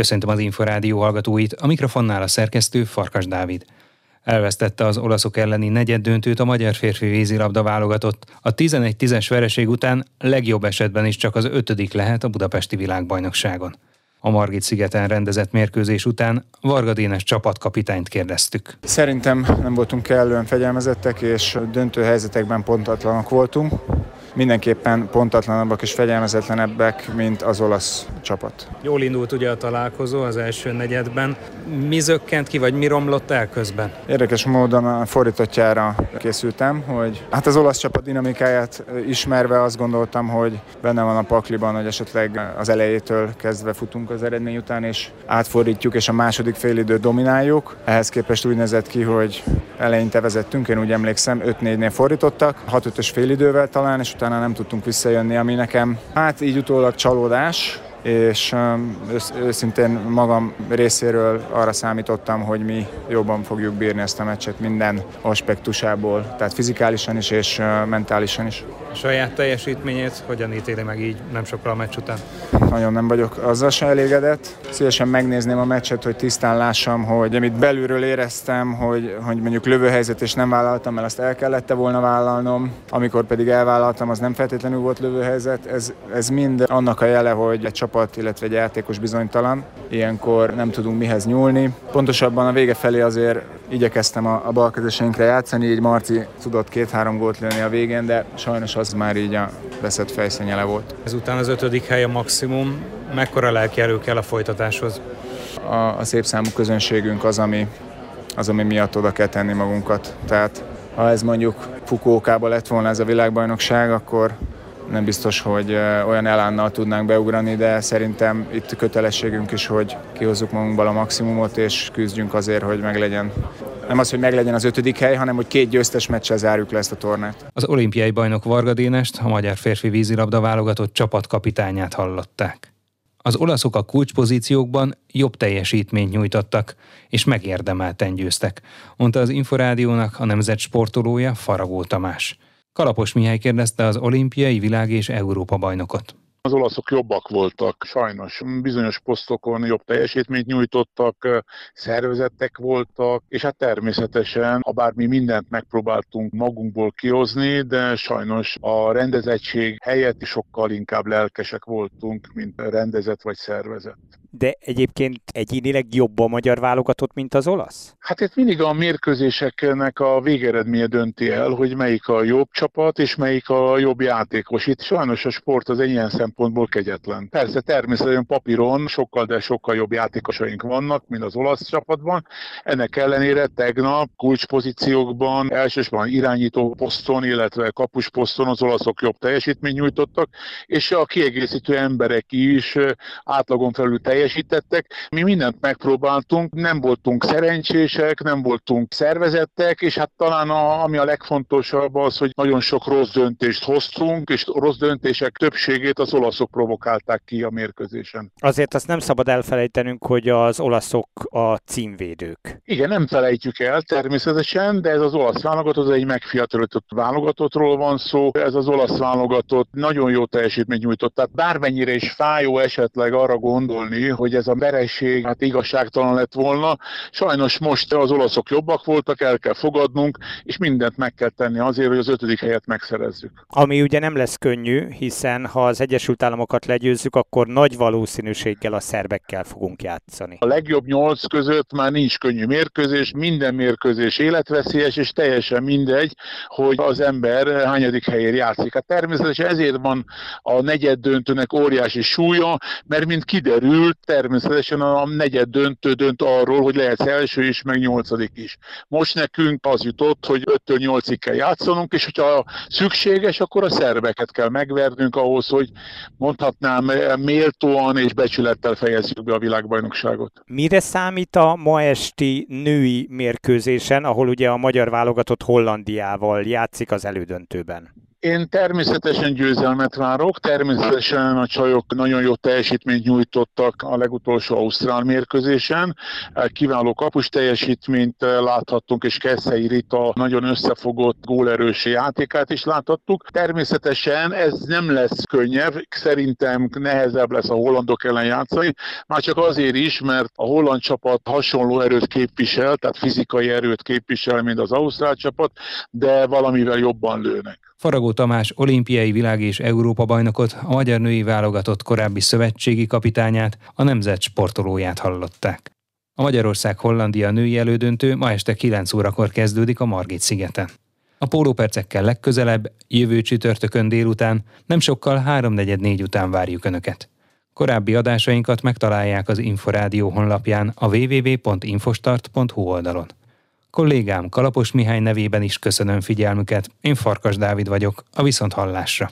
Köszöntöm az Inforádió hallgatóit, a mikrofonnál a szerkesztő Farkas Dávid. Elvesztette az olaszok elleni negyed döntőt a magyar férfi vízilabda válogatott. A 11-10-es vereség után legjobb esetben is csak az ötödik lehet a budapesti világbajnokságon. A Margit szigeten rendezett mérkőzés után Varga Dénes csapatkapitányt kérdeztük. Szerintem nem voltunk kellően fegyelmezettek, és döntő helyzetekben pontatlanok voltunk mindenképpen pontatlanabbak és fegyelmezetlenebbek, mint az olasz csapat. Jól indult ugye a találkozó az első negyedben. Mi zökkent ki, vagy mi romlott el közben? Érdekes módon a fordítottjára készültem, hogy hát az olasz csapat dinamikáját ismerve azt gondoltam, hogy benne van a pakliban, hogy esetleg az elejétől kezdve futunk az eredmény után, és átfordítjuk, és a második félidő domináljuk. Ehhez képest úgy nézett ki, hogy eleinte vezettünk, én úgy emlékszem, 5-4-nél fordítottak, 6-5-ös félidővel talán, és utána nem tudtunk visszajönni, ami nekem hát így utólag csalódás, és őszintén magam részéről arra számítottam, hogy mi jobban fogjuk bírni ezt a meccset minden aspektusából, tehát fizikálisan is és mentálisan is. A saját teljesítményét hogyan ítéli meg így nem sokkal a meccs után? Nagyon nem vagyok azzal se elégedett. Szívesen megnézném a meccset, hogy tisztán lássam, hogy amit belülről éreztem, hogy, hogy mondjuk lövőhelyzet és nem vállaltam, mert azt el kellett volna vállalnom, amikor pedig elvállaltam, az nem feltétlenül volt lövőhelyzet. Ez, ez mind annak a jele, hogy egy csapat, illetve egy játékos bizonytalan. Ilyenkor nem tudunk mihez nyúlni. Pontosabban a vége felé azért igyekeztem a, a balkezeseinkre játszani, így Marci tudott két-három gólt lőni a végén, de sajnos az már így a veszett fejszennyele volt. Ezután az ötödik hely a maximum. Mekkora lelki erő kell a folytatáshoz? A, a szép számú közönségünk az, ami, az, ami miatt oda kell tenni magunkat. Tehát ha ez mondjuk Fukókába lett volna ez a világbajnokság, akkor nem biztos, hogy olyan elánnal tudnánk beugrani, de szerintem itt kötelességünk is, hogy kihozzuk magunkból a maximumot, és küzdjünk azért, hogy meglegyen nem az, hogy meglegyen az ötödik hely, hanem hogy két győztes meccsel zárjuk le ezt a tornát. Az olimpiai bajnok Varga Dénest, a magyar férfi vízilabda válogatott csapatkapitányát hallották. Az olaszok a kulcspozíciókban jobb teljesítményt nyújtottak, és megérdemelten győztek, mondta az Inforádiónak a nemzet sportolója Faragó Tamás. Kalapos Mihály kérdezte az olimpiai, világ és Európa bajnokot. Az olaszok jobbak voltak, sajnos. Bizonyos posztokon jobb teljesítményt nyújtottak, szervezettek voltak, és hát természetesen, ha bármi mindent megpróbáltunk magunkból kihozni, de sajnos a rendezettség helyett sokkal inkább lelkesek voltunk, mint rendezett vagy szervezett de egyébként egyénileg jobb a magyar válogatott, mint az olasz? Hát itt mindig a mérkőzéseknek a végeredménye dönti el, hogy melyik a jobb csapat, és melyik a jobb játékos. Itt sajnos a sport az ilyen szempontból kegyetlen. Persze természetesen papíron sokkal, de sokkal jobb játékosaink vannak, mint az olasz csapatban. Ennek ellenére tegnap kulcspozíciókban, elsősorban irányító poszton, illetve kapus poszton az olaszok jobb teljesítményt nyújtottak, és a kiegészítő emberek is átlagon felül teljesítményt teljesítettek. Mi mindent megpróbáltunk, nem voltunk szerencsések, nem voltunk szervezettek, és hát talán a, ami a legfontosabb az, hogy nagyon sok rossz döntést hoztunk, és rossz döntések többségét az olaszok provokálták ki a mérkőzésen. Azért azt nem szabad elfelejtenünk, hogy az olaszok a címvédők. Igen, nem felejtjük el természetesen, de ez az olasz válogatott, egy megfiatalított válogatottról van szó. Ez az olasz válogatott nagyon jó teljesítményt nyújtott. Tehát bármennyire is fájó esetleg arra gondolni, hogy ez a vereség hát igazságtalan lett volna. Sajnos most az olaszok jobbak voltak, el kell fogadnunk, és mindent meg kell tenni azért, hogy az ötödik helyet megszerezzük. Ami ugye nem lesz könnyű, hiszen ha az Egyesült Államokat legyőzzük, akkor nagy valószínűséggel a szerbekkel fogunk játszani. A legjobb nyolc között már nincs könnyű mérkőzés, minden mérkőzés életveszélyes, és teljesen mindegy, hogy az ember hányadik helyén játszik. Hát természetesen ezért van a negyed döntőnek óriási súlya, mert mint kiderült, természetesen a negyed döntő dönt arról, hogy lehetsz első is, meg nyolcadik is. Most nekünk az jutott, hogy 5-től 8-ig kell játszanunk, és hogyha szükséges, akkor a szerbeket kell megvernünk ahhoz, hogy mondhatnám méltóan és becsülettel fejezzük be a világbajnokságot. Mire számít a ma esti női mérkőzésen, ahol ugye a magyar válogatott Hollandiával játszik az elődöntőben? Én természetesen győzelmet várok, természetesen a csajok nagyon jó teljesítményt nyújtottak a legutolsó Ausztrál mérkőzésen. Kiváló kapus teljesítményt láthattunk, és Keszei Rita nagyon összefogott gólerős játékát is láthattuk. Természetesen ez nem lesz könnyebb, szerintem nehezebb lesz a hollandok ellen játszani, már csak azért is, mert a holland csapat hasonló erőt képvisel, tehát fizikai erőt képvisel, mint az ausztrál csapat, de valamivel jobban lőnek. Faragó Tamás olimpiai világ és Európa bajnokot, a magyar női válogatott korábbi szövetségi kapitányát, a nemzet sportolóját hallották. A Magyarország-Hollandia női elődöntő ma este 9 órakor kezdődik a Margit szigeten. A pólópercekkel legközelebb, jövő csütörtökön délután, nem sokkal 3.44 után várjuk Önöket. Korábbi adásainkat megtalálják az Inforádió honlapján a www.infostart.hu oldalon. Kollégám Kalapos Mihály nevében is köszönöm figyelmüket, én Farkas Dávid vagyok, a Viszonthallásra.